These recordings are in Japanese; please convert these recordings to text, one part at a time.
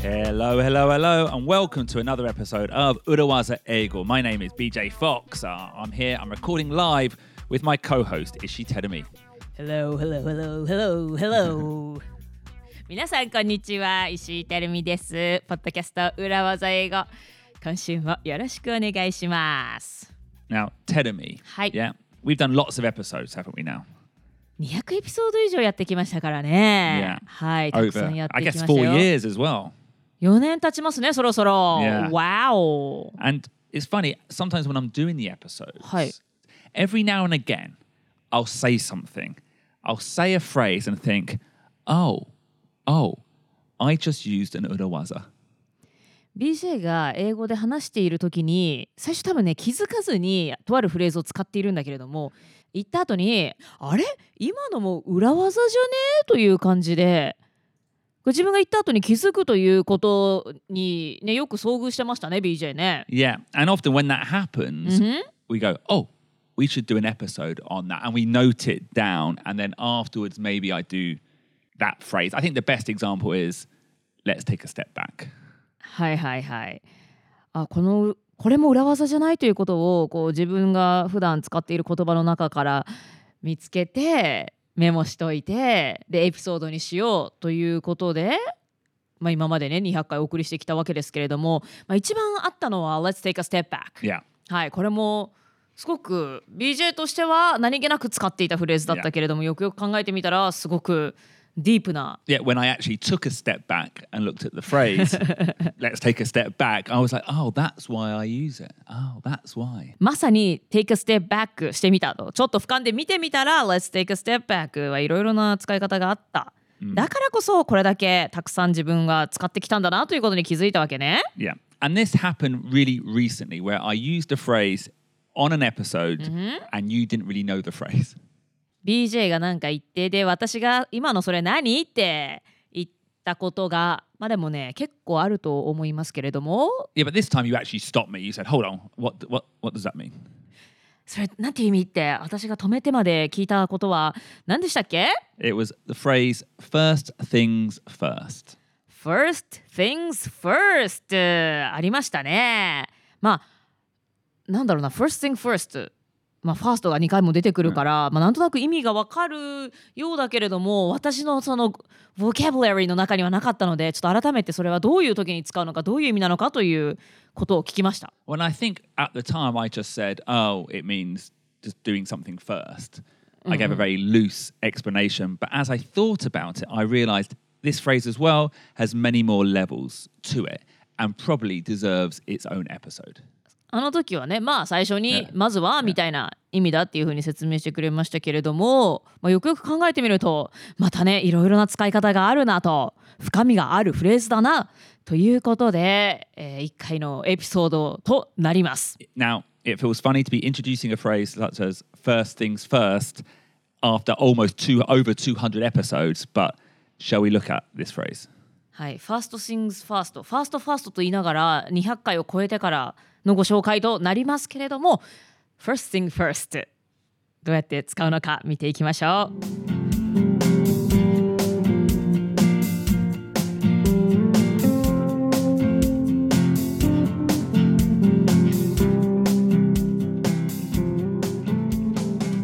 Hello, hello, hello, and welcome to another episode of Urawaza Eigo. My name is BJ Fox. Uh, I'm here, I'm recording live with my co host, Ishi Terumi. Hello, hello, hello, hello, hello. 皆さんこんにちは石井てるみですポッドキャスト裏技英語 今週もよろしくお願いします Now, Terumi. Hi. Yeah, we've done lots of episodes, haven't we now? 200エピソード以上やってきましたからね Yeah. はいたくさんやって I きま guess, した four よ years as well. 4年経ちますねそろそろ Yeah. Wow And it's funny, sometimes when I'm doing the episodes, Hi. every now and again, I'll say something. I'll say a phrase and think, oh, oh, I just used an Urawaza. BJ が英語で話している時に最初多分ね気づかずにとあるフレーズを使っているんだけれども言った後にあれ今のも裏技じゃねという感じで自分が言った後に気づくということにねよく遭遇してましたね BJ ね。Yeah. And often when that happens, Mhm. we go, oh, we should do an episode on that. And we note it down. And then afterwards, maybe I do that phrase. I think the best example is, let's take a step back. はいはいはい。あこのこれも裏技じゃないということをこう自分が普段使っている言葉の中から見つけてメモしといてでエピソードにしようということで、まあ、今までね200回お送りしてきたわけですけれども、まあ、一番あったのは「Let's take a step back」Yeah. はいこれもすごく BJ としては何気なく使っていたフレーズだったけれどもよくよく考えてみたらすごくディープな Yeah. When I actually took a step back and looked at the phrase, let's take a step back, I was like, oh, that's why I use it. Oh, that's why. まさに take a step back してみたとちょっと俯瞰で見てみたら let's take a step back はいろいろな使い方があった、だからこそこれだけたくさん自分が使ってきたんだなということに気づいたわけね Yeah. And this happened really recently where I used a phrase on an episode and you didn't really know the phrase. BJ が何か言ってで私が今のそれ何って言ったことがまあでもね結構あると思いますけれども Yeah, but this time you actually stopped me. You said, hold on, what, what, what does that mean? それなんていう意味って私が止めてまで聞いたことは何でしたっけ It was the phrase first things first. First things first ありましたね。まあなんだろうな First thing first まあファーストが2回も出てくるから、まあなんとなく意味がわかるようだけれども私のその vocabulary の中にはなかったのでちょっと改めてそれはどういう時に使うのかどういう意味なのかということを聞きました。When I think at the time I just said, oh, it means just doing something 1st I gave a very loose explanation. But as I thought about it, I realized this phrase as well has many more levels to it and probably deserves its own episode. あの時はねまあ最初にええまずはみたいな意味だっていうふうに説明してくれましたけれども、まあ、よくよく考えてみるとまたねいろいろな使い方があるなと深みがあるフレーズだなということで、え1回のエピソードとなります。Now, it feels funny to be introducing a phrase such as first things first after almost two over 200 episodes, but shall we look at this phrase? はい、 First things first first first と言いながら200回を超えてからのご紹介となりますけれども First thing first どうやって使うのか見ていきましょう。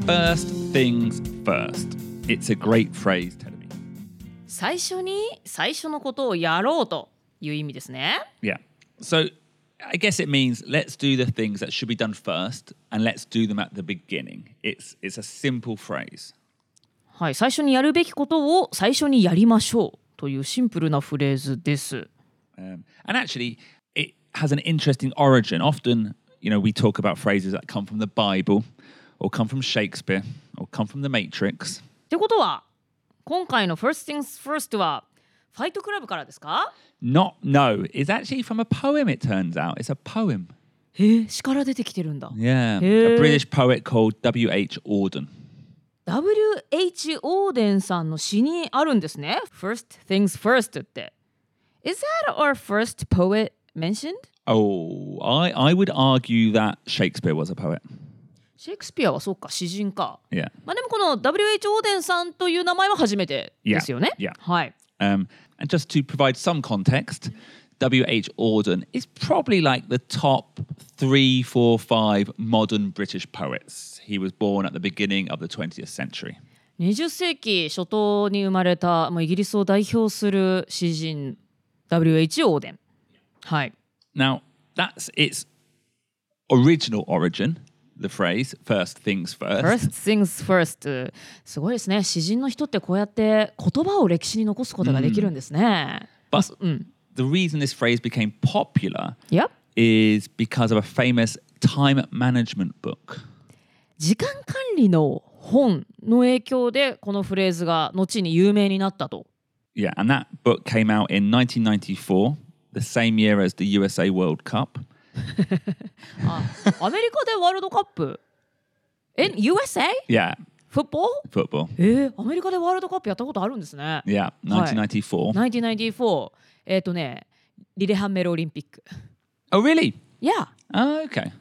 First things first. It's a great phrase, tell me. 最初に最初のことをやろうという意味ですね。Yeah. So I guess it means let's do the things that should be done first and let's do them at the beginning. It's it's a simple phrase. はい、最初にやるべきことを最初にやりましょうというシンプルなフレーズです。 Um, and actually, it has an interesting origin. Often, you know, we talk about phrases that come from the Bible or come from Shakespeare or come from the Matrix. ってことは今回の First Things First は ファイトクラブからですか Not, no, it's actually from a poem, it turns out. It's a poem. へえ、詩から出てきてるんだ。Yeah. A British poet called W.H. Auden. W.H. オーデンさんの詩にあるんですね。First Things First って。Is that our first poet mentioned? Oh, I, I would argue that Shakespeare was a poet. シェイクスピアはそうか詩人か。Yeah. まあでもこの W.H. オーデンさんという名前は初めてですよね。Yeah, yeah. はい。Um, and just to provide some context, W.H. Auden is probably like the top three, four, five modern British poets. He was born at the beginning of the 20th century. 20世紀初頭に生まれたもうイギリスを代表する詩人 W.H. オーデン。はい。 Now, that's its original origin, The phrase first things first. First things first すごいですね詩人の人ってこうやって言葉を歴史に残すことができるんですね。But うん。the reason this phrase became popular Yep. is because of a famous time management book. 時間管理の本の影響でこのフレーズが後に有名になったと。Yeah, and that book came out in 1994, the same year as the USA World Cup. あアメリカでワールドカップ？え USA? Yeah, フットボー？ル football. えー、アメリカでワールドカップやったことあるんですね。Yeah, 1994. 1994えっ、とねリレハンメルオリンピック。Oh, really? Yeah, Oh, okay.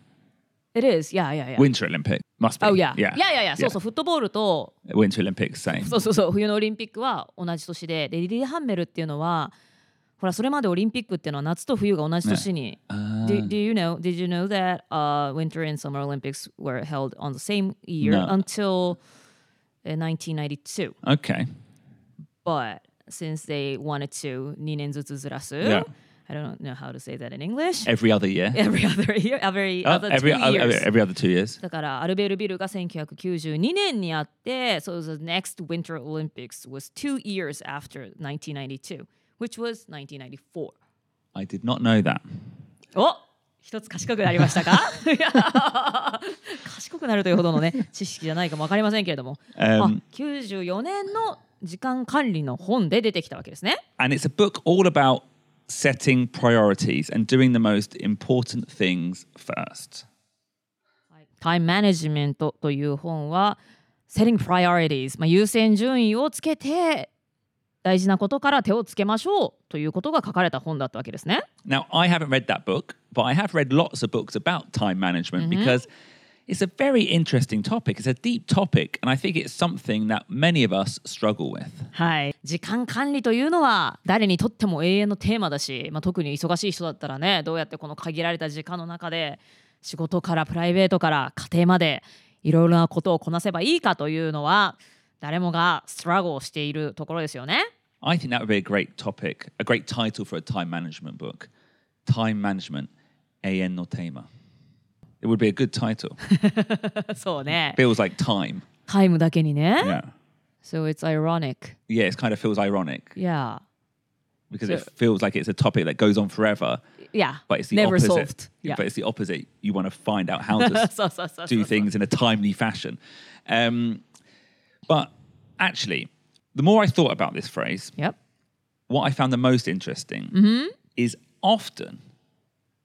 it is. Yeah, yeah, yeah. Winter Olympic must be. Oh yeah. yeah, いやいやいや、そうそう、フットボールと Winter Olympics, same. そうそうそう冬のオリンピックは同じ年ででリレーハンメルっていうのはほらそれまでオリンピックっていうのは夏と冬が同じ年に、Ah, do, do you know did you know that uh, winter and summer Olympics were held on the same year No. until uh, 1992 okay. but since they wanted to 2年ずつずらす Yeah. I don't know how to say that in English Every other year. every other year every Oh, other every, two oh, years every other two years. だからアルベールビルが1992年にあって so the next Winter Olympics was two years after 1992 which was 1994 I did not know that. お一つ賢くなりましたか賢くなるというほどのね知識じゃないかも分かりませんけれども、あ Um, 94年の時間管理の本で出てきたわけですね and it's a book all about setting priorities and doing the most important things first. タイムマネジメントという本は Setting Priorities、まあ、優先順位をつけて大事なことから手をつけましょうということが書かれた本だったわけですね。Now, I haven't read that book, but I have read lots of books about time management because it's a very interesting topic. It's a deep topic, and I think it's something that many of us struggle with. はい、時間管理というのは誰にとっても永遠のテーマだし、まあ、特に忙しい人だったらねどうやってこの限られた時間の中で仕事からプライベートから家庭までいろいろなことをこなせばいいかというのは誰もがストラゴをしているところですよね。I think that would be a great topic, a great title for a time management book. Time management, AN no tema. It would be a good title. そうね。 feels like time. タイムだけにね。 Yeah. So it's ironic. Yeah, it kind of feels ironic Yeah. because So- it feels like it's a topic that goes on forever, Yeah. but it's the Never opposite. solved. Yeah. But it's the opposite. You want to find out how to そうそうそうそう do things in a timely fashion. Um, but actually, the more I thought about this phrase, Yep. what I found the most interesting is often,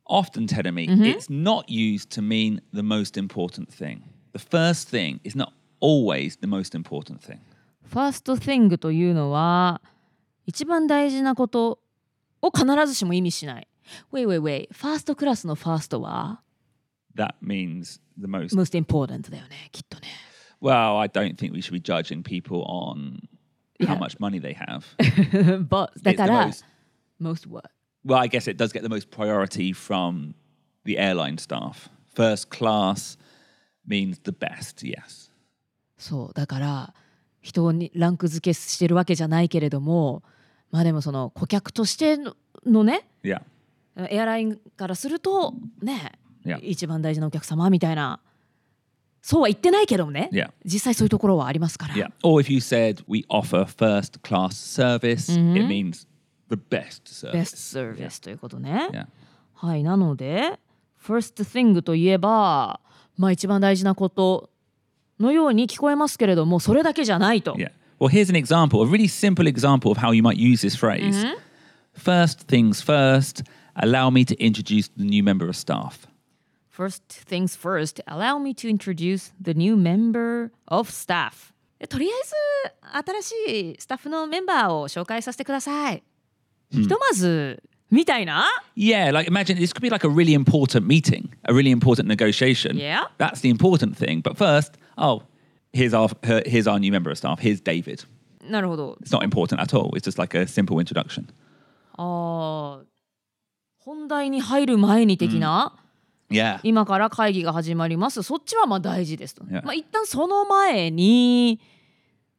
often telling me it's not used to mean the most important thing. The first thing is not always the most important thing. ファースト thing というのは一番大事なことを必ずしも意味しない。Wait, wait, wait. ファーストクラスのファーストは That means the most. most important だよね、きっとね。 Well, I don't think we should be judging people on how Yeah. much money they have. But だ It's か the ら most- most what? Well, I guess it does get the most priority from the airline staff. First class means the best, yes. そうだから人にランク付けしてるわけじゃないけれどもまあでもその顧客としてののね Yeah. エアラインからするとね、Yeah. 一番大事なお客様みたいなそうは言ってないけどもね、Yeah. 実際そういうところはありますから。Yeah. Or if you said we offer first class service, it means the best service. best service ということね。Yeah. はい、なので first thing といえば、まあ一番大事なことのように聞こえますけれども、それだけじゃないと。Yeah. Well, here's an example, a really simple example of how you might use this phrase. First things first, allow me to introduce the new member of staff. First things first, allow me to introduce the new member of staff. でとりあえず新しいスタッフのメンバーを紹介させてください。ひとまず みたいな Yeah, like imagine this could be like a really important meeting, a really important negotiation. Yeah. That's the important thing. But first, oh, here's our her, here's our new member of staff. Here's David. なるほど It's not important at all. It's just like a simple introduction. あー本題に入る前に的な、 Yeah. 今から会議が始まりますそっちはまあ大事ですと、Yeah. まあ一旦その前に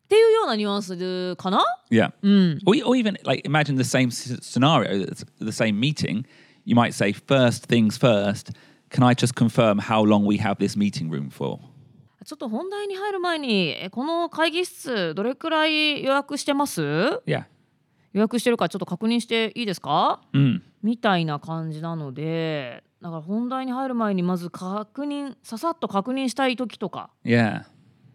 っていうようなニュアンスかな Yeah. うん、Or, or even like imagine the same s- scenario, it's the same meeting. You might say, first things first. Can I just confirm how long we have this meeting room for? ちょっと本題に入る前にえこの会議室どれくらい予約してます予 Yeah. 約してるかちょっと確認していいですか Mm. みたいな感じなのでだから本題に入る前にまず確認ささっと確認したい時とか Yeah.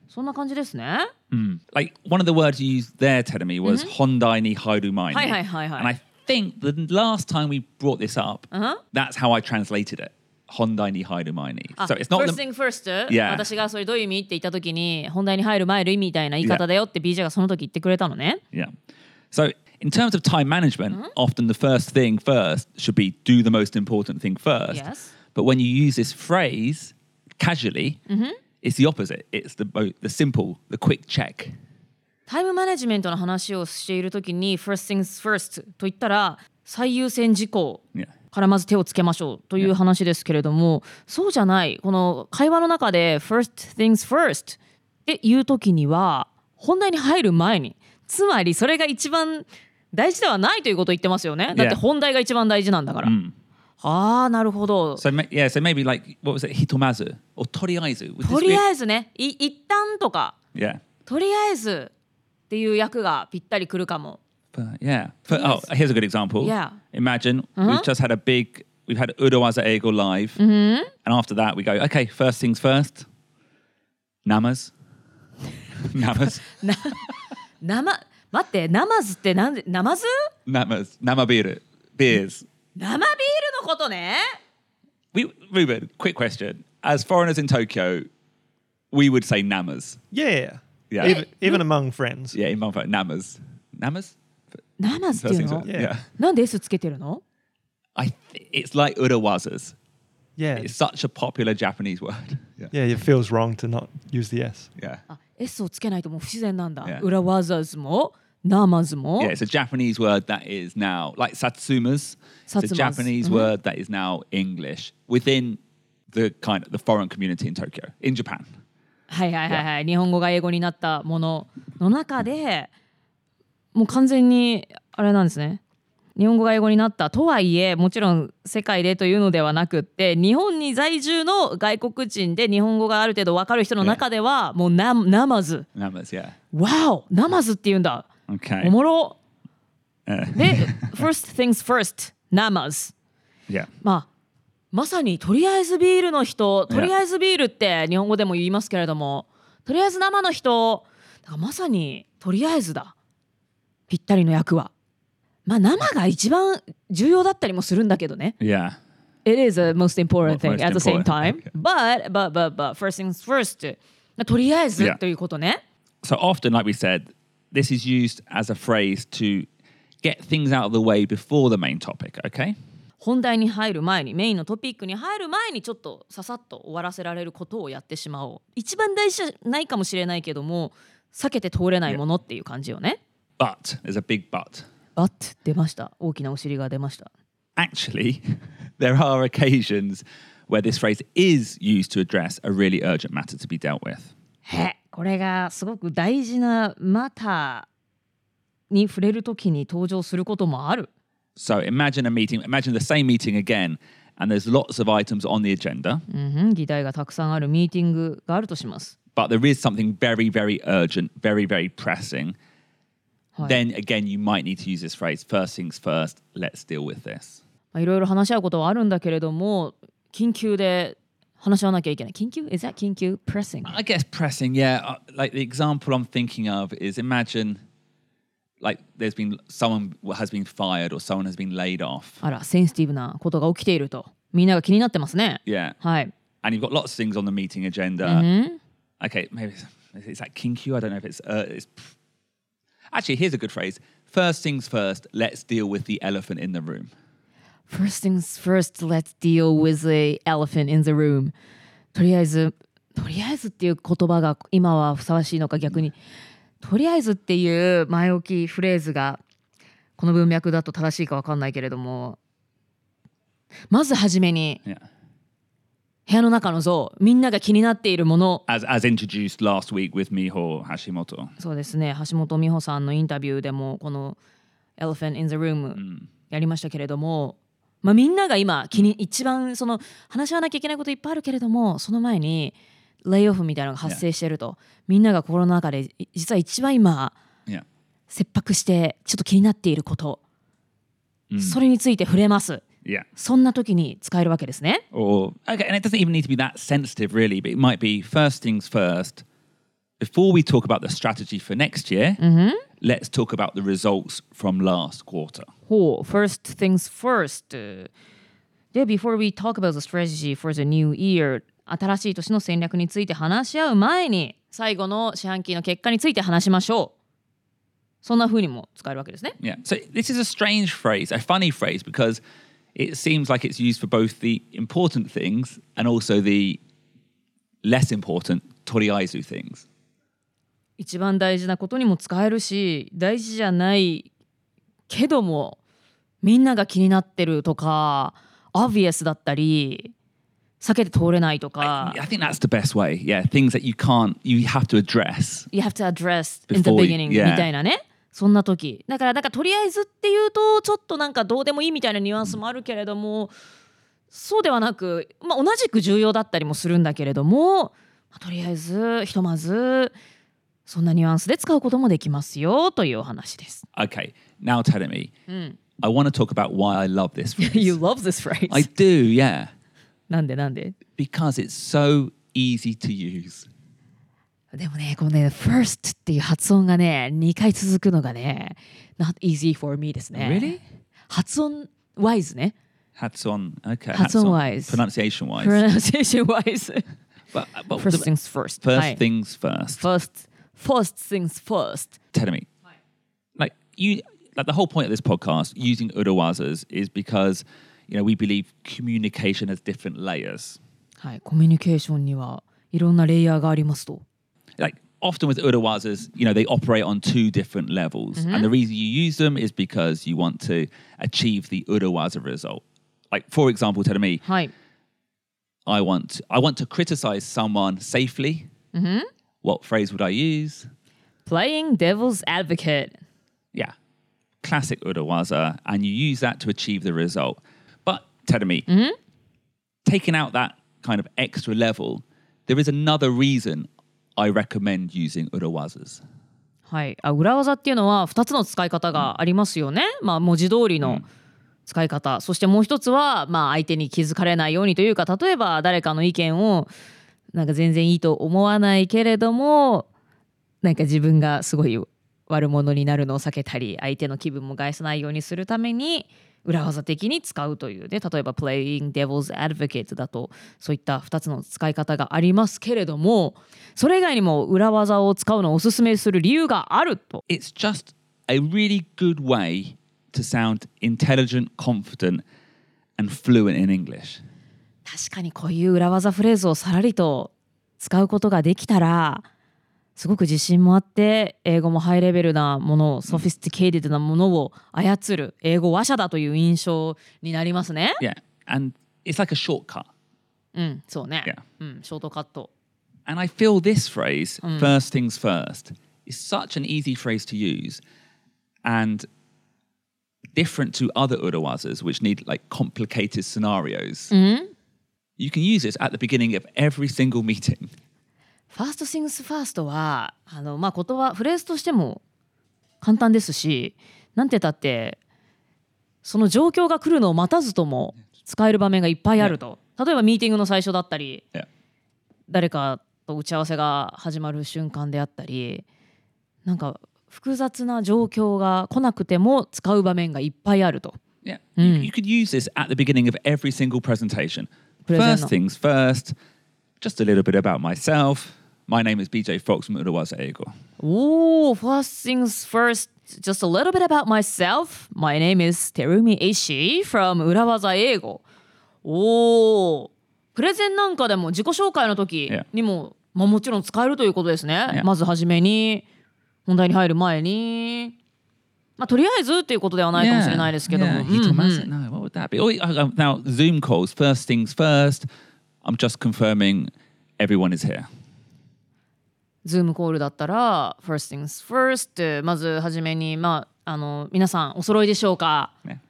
そんな感じですね Mm. Like one of the words you used there, Tedemi, was Hondai ni haru mai. Hi, hi, hi, hi. And I think the last time we brought this up, うん that's how I translated it. Hondai ni haru mai ni. あ So it's not first the, thing first、Yeah. 私がそれどういう意味って言った時に本題に入る前の意味みたいな言い方だよって BJ がその時言ってくれたのね yeah. So in terms of time management, often the first thing first should be do the most important thing first. Yes. But when you use this phrase casually, it's the opposite. It's the mo- the simple, the quick check. タイムマネジメントの話をしている時に first things first と言ったら最優先事項 Yeah. からまず手をつけましょうという話ですけれどもそうじゃないこの会話の中で first things first っていう時には本題に入る前につまりそれが一番 大事ではないということを言ってますよねだって.本題が一番大事なんだから、ああなるほど So yeah, so maybe like what was it, hitomazu or toriaizu? Would this と be- りあえずねい一旦とか yeah. とりあえずっていう役がぴったりくるかも But yeah. For, oh, here's a good example. Yeah. Imagine we've just had a big, we've had Urawaza Ego live. And after that, we go, okay, first things first. Namas. Namas. 生待ってナマズってなんでナマズ Namas. Namabiru. Beers. 生ビールのことね We, Ruben, quick question. As foreigners in Tokyo, we would say namas. Yeah. Yeah. Even, even among friends. Yeah, in Mumford, namas. Namas? ナマズって First いう things の first. Yeah. Yeah. なんで S つけてるの I th- it's like Urawazas. Yeah. It's such a popular Japanese word. Yeah. Yeah, it feels wrong to not use the S. Yeah. あ S をつけないともう不自然なんだ Yeah. 裏ワザーズも ナマズも Yeah, it's a Japanese word that is now like satsumas. It's a Satsumas, Japanese mhm. word that is now English within the kind of the foreign community in Tokyo, in Japan. はいはいはいはい日本語が英語になったものの中でもう完全にあれなんですね日本語が英語になったとはいえもちろん世界でというのではなくって日本に在住の外国人で日本語がある程度分かる人の中ではもうナナマズ Namas, yeah. わおナマズって言うんだ Okay. おもろ Uh, で first things first ナマズ yeah. まあまさにとりあえずビールの人とりあえずビールって日本語でも言いますけれどもとりあえず生の人だからまさにとりあえずだぴったりの役はまあ生が一番重要だったりもするんだけどね Yeah. It is a most important thing at the same time but but but but first things first とりあえず Yeah. ということね So often, like we said, this is used as a phrase to get things out of the way before the main topic, okay? 本題に入る前にメインのトピックに入る前にちょっとささっと終わらせられることをやってしまおう一番大事じゃないかもしれないけども避けて通れないものっていう感じよね But there's a big but. But 出ました大きなお尻が出ました Actually, there are occasions where this phrase is used to address a really urgent matter to be dealt with. へ これがすごく大事なマターに触れるときに登場することもある So imagine a meeting, imagine the same meeting again, and there's lots of items on the agenda, うん議題がたくさんあるミーティングがあるとします but there is something very, very urgent, very, very pressing. Hi. Then again, you might need to use this phrase first things first, let's deal with this. まあいろいろ話し合うことはあるんだけれども緊急で話し合わなきゃいけない緊急 Is that 緊急 pressing I guess pressing, yeah. Uh, Like the example I'm thinking of is imagine like there's been someone has been fired or someone has been laid off. あらセンシティブなことが起きているとみんなが気になってますね Yeah. はい、 And you've got lots of things on the meeting agenda. うん、 Okay, maybe it's, is that kinkyu? I don't know if it's, uh, it's. Actually, here's a good phrase. First things first, let's deal with the elephant in the room. First things first, let's deal with the elephant in the room. とりあえず、とりあえずっていう言葉が今はふさわしいのか逆に、とりあえずっていう前置きフレーズがこの文脈だと正しいかわかんないけれども、まずはじめに Yeah. 部屋の中の像、みんなが気になっているもの、As, as introduced last week with Miho Hashimoto. そうですね、橋本美穂さんのインタビューでもこの Elephant in the Room やりましたけれども、まあ、みんなが今気に一番その話し合わなきゃいけないこといっぱいあるけれどもその前にレイオフみたいなのが発生してると、みんなが心の中でい実は一番今 Yeah. 切迫してちょっと気になっていること、それについて触れます Yeah. そんな時に使えるわけですね Or okay, and it doesn't even need to be that sensitive, really. But it might be first things first. Before we talk about the strategy for next year, let's talk about the results from last quarter. ほう First things first で Before we talk about the strategy for the new year 新しい年の戦略について話し合う前に最後の四半期の結果について話しましょうそんな風にも使えるわけですね Yeah. So this is a strange phrase, a funny phrase, because it seems like it's used for both the important things and also the less important toriaizu things. 一番大事なことにも使えるし大事じゃないけどもみんなが気になってるとか obvious だったり避けて通れないとか I think that's the best way. Yeah, things that you can't, you have to address. You have to address in the Before you- beginning、yeah. みたいなねそんな時だからなんかとりあえずっていうとちょっとなんかどうでもいいみたいなニュアンスもあるけれども、そうではなく、まあ、同じく重要だったりもするんだけれども、まあとりあえずひとまずそんなニュアンスで使うこともできますよというお話です。Okay, now tell me. I want to talk about why I love this phrase. you love this phrase. I do, yeah, なんでなんで because it's so easy to use. でもね、このね、first っていう発音がね、2回続くのがね、not easy for me ですね。Really? 発音 wise ね。Hats on, okay. Hats on wise. Pronunciation wise. pronunciation wise. but, but first the- things first. first はい things first. first, first things first. Tell me, like you, like the whole point of this podcast using Urawazas is because you know we believe communication has different layers. はい、コミュニケーションにはいろんなレイヤーがありますと。 Like often with Urawazas, you know they operate on two different levels, and the reason you use them is because you want to achieve the Urawaza result. Like for example, tell me, はい。 I want I want to criticize someone safely. What phrase would I use? playing devil's advocate. Yeah, classic Urawaza, and you use that to achieve the result. But Tedemi, taking out that kind of extra level, there is another reason I recommend using Urawazas. はい、あ裏技っていうのは2つの使い方がありますよね。まあ文字通りの使い方、そしてもう一つはまあ相手に気づかれないようにというか例えば誰かの意見を なんか全然いいと思わないけれどもなんか自分がすごい悪者になるのを避けたり相手の気分も害さないようにするために裏技的に使うというね例えば playing devil's advocate だとそういった2つの使い方がありますけれどもそれ以外にも裏技を使うのをおすすめする理由があると It's just a really good way to sound intelligent, confident, and fluent in English. 確かにこういう裏技フレーズをさらりと使うことができたらすごく自信もあって英語もハイレベルなものを sophisticated なものを操る英語話者だという印象になりますね。Yeah, and it's like a shortcut. うん、そうね。Yeah. うん、ショートカット。And I feel this phrase, first things first, is such an easy phrase to use and different to other urawazas, which need like complicated scenarios. You can use this at the beginning of every single meeting. ファーストシングスファーストはあのまあ言葉フレーズとしても簡単ですしなんてたってその状況が来るのを待たずとも使える場面がいっぱいあると例えばミーティングの最初だったり Yeah. 誰かと打ち合わせが始まる瞬間であったりなんか複雑な状況が来なくても使う場面がいっぱいあると Yeah. You, you could use this at the beginning of every single presentation. First things first, just a little bit about myself, My name is BJ Fox from Urawaza Eigo. Oh, first things first, just a little bit about myself. My name is Terumi Eishi from 裏技英語。おお、プレゼンなんかでも自己紹介の時 Yeah. にも、まあ、もちろん使えるということですね。Yeah. まずはじめに、本題に入る前に、まあ、とりあえずっていうことではないかもしれないですけども。yeah, うんうん hitomasa. No, would that be? Oh, uh, now, Zoom calls, first things first. I'm just confirming everyone is here. ズームコールだったら、first things first、まずはじめに、まあ、あの皆さんお揃いでしょうか？ね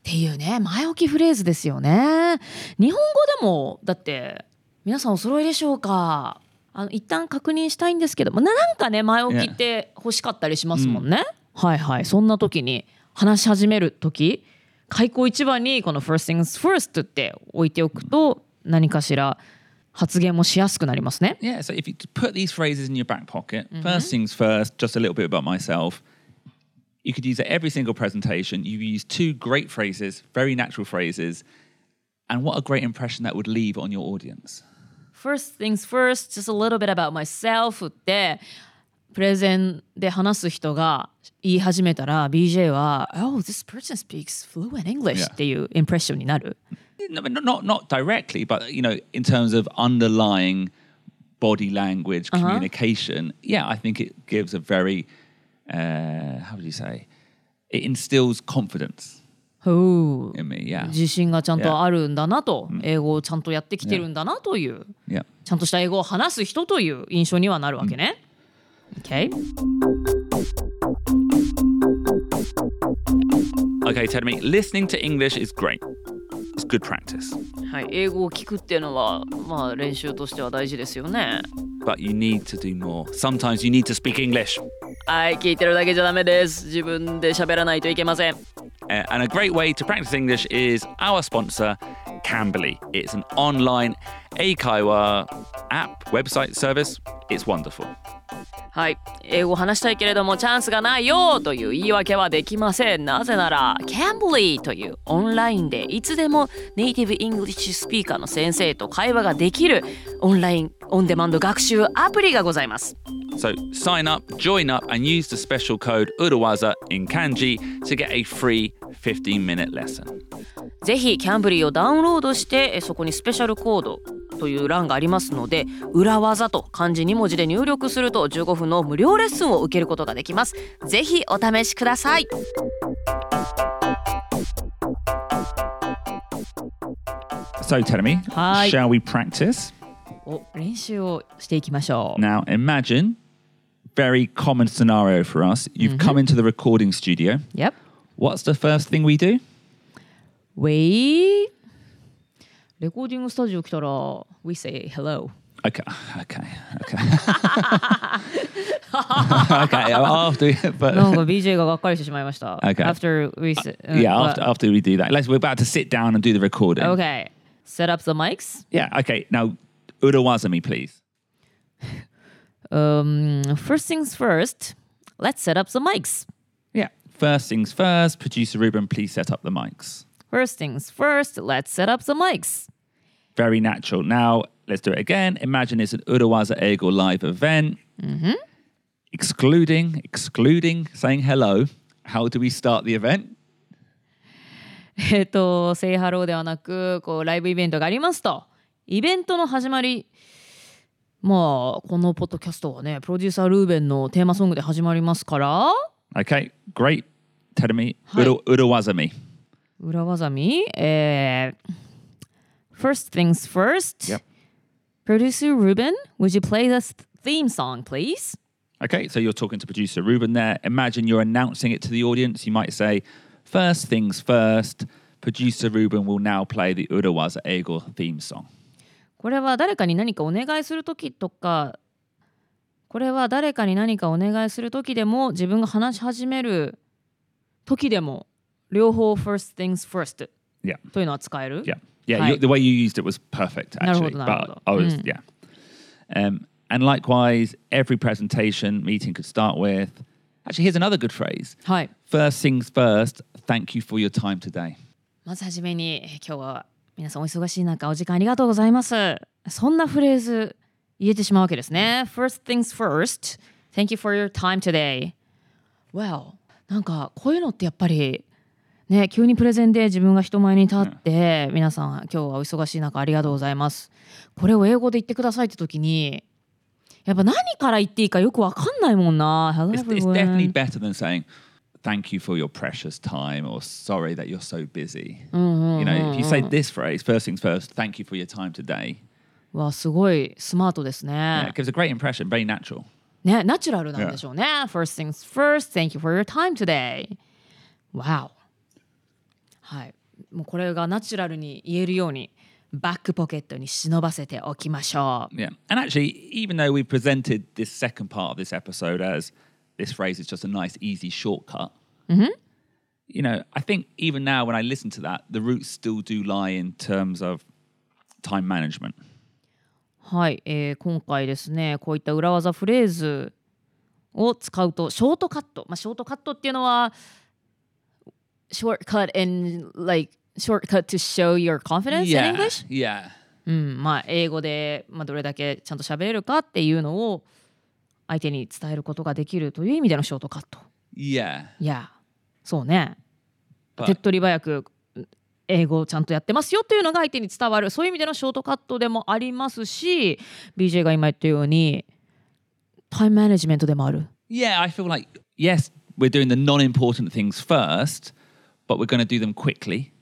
っていうね前置きフレーズですよね日本語でもだって皆さんお揃いでしょうか？あの一旦確認したいんですけどもななんかね前置きって欲しかったりしますもんね、はいはいそんな時に話し始める時開口一番にこの first things first って置いておくと何かしら発言もしやすくなりますね Yeah, so if you put these phrases in your back pocket, first things first, just a little bit about myself. You could use it every single presentation. You've used two great phrases, very natural phrases, and what a great impression that would leave on your audience. First things first, just a little bit about myself ってプレゼンで話す人が言い始めたら BJ は Oh, this person speaks fluent English Yeah. っていうインプレッションになる。No, not, not directly, but you know, in terms of underlying body language communication, yeah, I think it gives a very uh, how would you say? It instills confidence ほう in me. Yeah, 自信がちゃんとあるんだなと、英語をちゃんとやってきてるんだなという、yeah. ちゃんとした英語を話す人という印象にはなるわけね。Okay? Okay, tell me, listening to English is great. It's good practice, はい、英語を聞くっていうのは、まあ、練習としては大事ですよね。 but you need to do more. Sometimes you need to speak English. はい、聞いてるだけじゃダメです。自分で喋らないといけません。 Uh, and a great way to practice English is our sponsor, Cambly. It's an online Eikaiwa app, website service. It's wonderful. はい、英語を話したいけれどもチャンスがないよという言い訳はできません。なぜなら、Cambly というオンラインでいつでも native English speaker の先生と会話ができるオンラインオンデマンド学習アプリがございます。So sign up, join up, and use the special code Urawaza in kanji to get a free 15 minute lesson. ぜひキャンブリーをダウンロードしてえそこにスペシャルコードという欄がありますので裏技と漢字2文字で入力すると15分の無料レッスンを受けることができますぜひお試しください So tell me, Hi. shall we practice? お練習をしていきましょう Now imagine, very common scenario for us. You've come into the recording studio. Yep What's the first thing we do? We レコーディングスタジオ来たら We say hello Okay, okay, okay. okay, after, but なんか BJ ががっかりしてしまいました。 Okay. After we say, yeah, after after we do that, let's we're about to sit down and do the recording. Okay. Set up the mics. Yeah, okay. Now, Urawazami, please. Um, first things first, let's set up the mics. Yeah. First things first, producer Ruben, please set up the mics. First things first, let's set up the mics. Very natural. Now, let's do it again. Imagine it's an Urawaza Ego live event. Excluding, excluding saying hello. How do we start the event? えっと、 say hello ではなく、こうライブイベントがありますと。イベントの始まり、まあ、このポッドキャストはね、プロデューサールーベンのテーマソングで始まりますから、Okay, great. Tell me, Hi. Ura- Urawazami. 裏技み、えー First things first. Yep. Producer Ruben, would you play the theme song, please? Okay, so you're talking to producer Ruben there. Imagine you're announcing it to the audience. You might say, first things first, producer Ruben will now play the Urawaza Ego theme song. これは誰かに何かお願いするときとか、これは誰かに何かお願いするときでも、自分が話し始める時でも、両方 first things first というのは使える yeah, yeah. Hi. You, the way you used it was perfect, actually. Naruhodo, But naruhodo. I was, Mm. yeah. Um, and likewise, every presentation meeting could start with. Actually, here's another good phrase. はい。 First things first. Thank you for your time today. まずはじめに、えー今日は皆さんお忙しい中、お時間ありがとうございます。そんなフレーズ 言えてしまうわけですね。First things first. Thank you for your time today. Well, なんかこういうのってやっぱり ね、急にプレゼンで自分が人前に立って、皆さん今日はお忙しい中ありがとうございます。これを英語で言ってくださいって時に、やっぱ何から言っていいかよくわかんないもんな。Hello It's, it's definitely better than saying, thank you for your precious time or sorry that you're so busy. You know, if you say this phrase, first things first, thank you for your time today, わ、すごいスマートですね。yeah, it gives a great impression, very natural. ね、ナチュラルなんでしょうね。First things first, thank you for your time today. Wow. はい。もうこれがナチュラルに言えるようにバックポケットに忍ばせておきましょう。Yeah. And actually, even though we presented this second part of this episode as this phrase is just a nice, easy shortcut, you know, I think even now when I listen to that, the roots still do lie in terms of time management. はい、えー今回ですね、こういった裏技フレーズを使うと、ショートカット。まあ、ショートカットっていうのは、shortcut in, like, shortcut to show your confidence in yeah. English? Yeah. うん、まあ英語で、まあ、どれだけちゃんと喋れるかっていうのを相手に伝えることができるという意味でのショートカット。Yeah. いや、そうね。手っ取り早く英語をちゃんとやってますよっていうのが相手に伝わるそういう意味でのショートカットでもありますし BJ が今言ったようにタイムマネジメントでもある。Yeah, I feel like, yes, we're doing the non important things first, but we're going to do them quickly,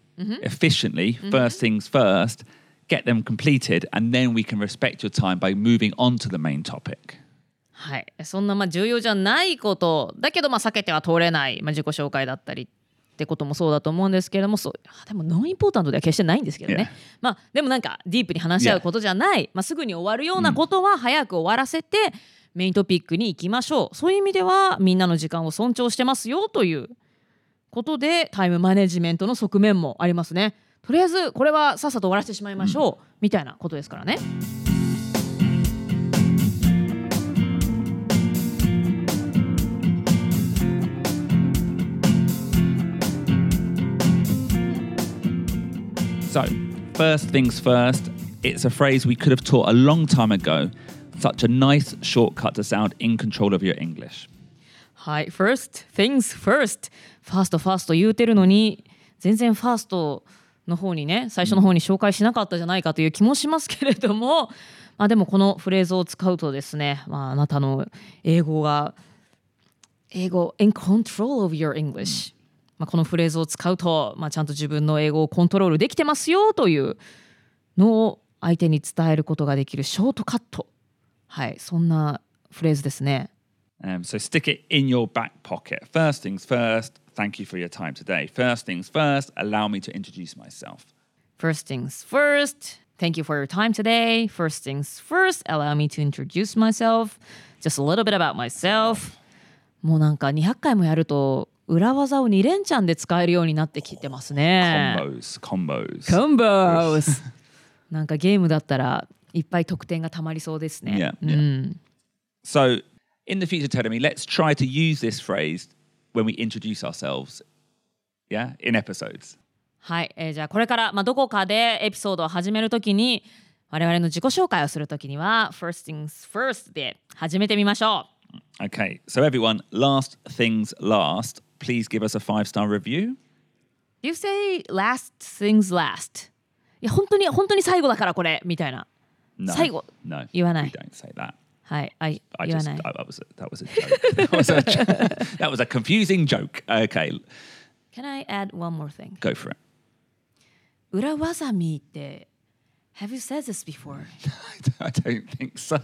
efficiently, first things first, get them completed, and then we can respect your time by moving on to the main topic. はい、そんなまあ重要じゃないこと。だけどまあ避けては通れない、まあ、自己紹介だったりってこともそうだと思うんですけれどもそう。あでもノンインポータントでは決してないんですけどね、Yeah. まあでもなんかディープに話し合うことじゃない、まあ、すぐに終わるようなことは早く終わらせて、メイントピックに行きましょう。そういう意味ではみんなの時間を尊重してますよということでタイムマネジメントの側面もありますねとりあえずこれはさっさと終わらせてしまいましょう、みたいなことですからね。So, first things first, it's a phrase we could have taught a long time ago. Such a nice shortcut to sound in control of your English. はい、first things first。ファーストファースト言うてるのに、全然ファーストの方にね、最初の方に紹介しなかったじゃないかという気もしますけれども、まあでもこのフレーズを使うとですね、まああなたの英語が、英語 in control of your English。まあこのフレーズを使うと、まあちゃんと自分の英語をコントロールできてますよというのを相手に伝えることができるショートカット。はい、そんなフレーズですね。Um, so stick it in your back pocket. First things first, thank you for your time today. First things first, allow me to introduce myself. First things first, thank you for your time today. First things first, allow me to introduce myself. Just a little bit about myself. もうなんか200回もやると裏技を2連チャンで使えるようになってきてますね。 Combos, combos. コンボスなんかゲームだったらいっぱい得点がたまりそうですね。 Yeah, う yeah. ん。 So, in the future, Tedemi, let's try to use this phrase when we introduce ourselves. Yeah, in episodes. はい、えーじゃあこれから、まあ、どこかでエピソードを始めるときに我々の自己紹介をするときには First things first で始めてみましょう。Okay, so everyone, last things last, please give us a five star review. You say last things last. いや本当に本当に最後だからこれみたいな。No, 最後。no, 言わない。we don't say that. はい、あい I 言わ just ない。that was a, that was a joke. that, was a, that was a confusing joke. Okay, Can I add one more thing? go for it. 裏わざみって Have you said this before? I don't think so.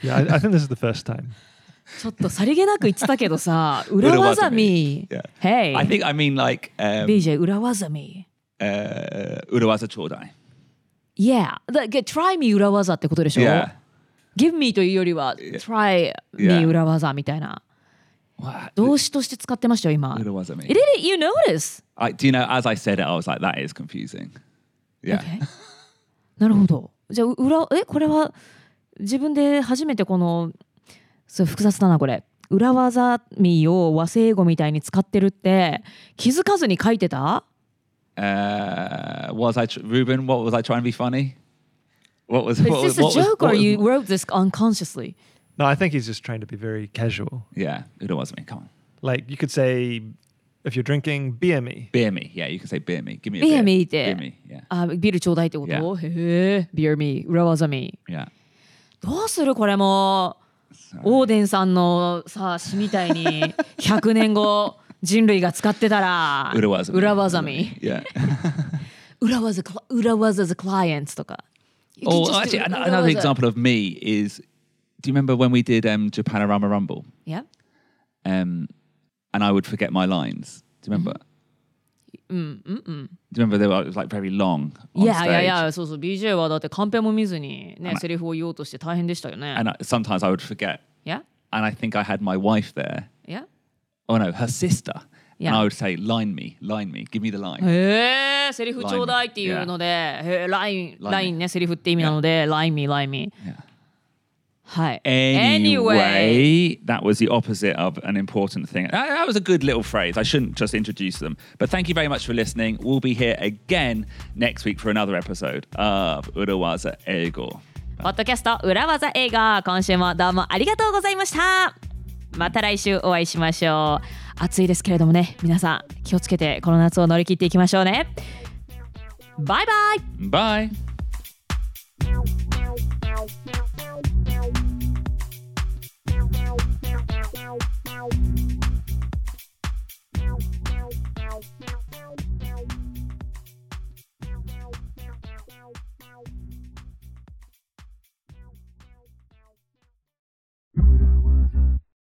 Yeah, I, I think this is the first time. ちょっとさりげなく言ってたけどさ、裏わざみ。Yeah. Hey, I think I mean like um, BJ 裏わざみ。uh, urawaza chodai. Yeah, like, try me 裏わざってことでしょ Yeah. Give me というよりは Try me. 裏わざみたいな?動詞として使ってましたよ今. Did you notice? I, do you know? As I said it, I was like, that is confusing. Yeah. Okay. なるほどじゃあう裏えこれは自分で初めてこのそう複雑だなこれ裏技みを和製英語みたいに使ってるって気づかずに書いてた Uh, was I, Ruben? What was I trying to be funny? What was Is what, this was- a what was- joke what or was- you wrote this unconsciously? No, I think he's just trying to be very casual. Yeah, it was me. Come on. Like you could say, if you're drinking, beer me. Beer me. Yeah, you can say beer me. Give me a Beer beer. me って。Beer me. Yeah. あビールちょうだいってこと、Yeah. へえ、ビールミー、裏技ミ Yeah. ー。どうするこれも、オーデンさんのさ、詩みたいに100年後人類が使ってたら、裏技み。裏技ミー。Yeah. 裏技、裏技 the clients とか。You can or just do actually, an- 裏 another 技 example of me is do you remember when we did um, Japanorama Rumble? Yeah? Um, and I would forget my lines. Do you remember? Mm, mm, mm. Do you remember they were it was like very long? On いや stage? いやいや、そうそう、BJ はだってカンペも見ずにね、あセリフを言おうとして大変でしたよね。 And I, sometimes I would forget. Yeah? And I think I had my wife there. Yeah? Oh no, her sister. Yeah. And I would say, line me, line me, give me the line. へえ、セリフちょうだいっていうので、へえ、ライン、ラインね、セリフって意味なので、line me, line me. Yeah. はい。Anyway, that was the opposite of an important thing. That, that was a good little phrase. I shouldn't just introduce them. But thank you very much for listening. We'll be here again next week for another episode of Urawaza Ego. ポッドキャスト裏技映画今週もどうもありがとうございましたまた来週お会いしましょう暑いですけれどもね皆さん気をつけてこの夏を乗り切っていきましょうね。バイバイ。バイ。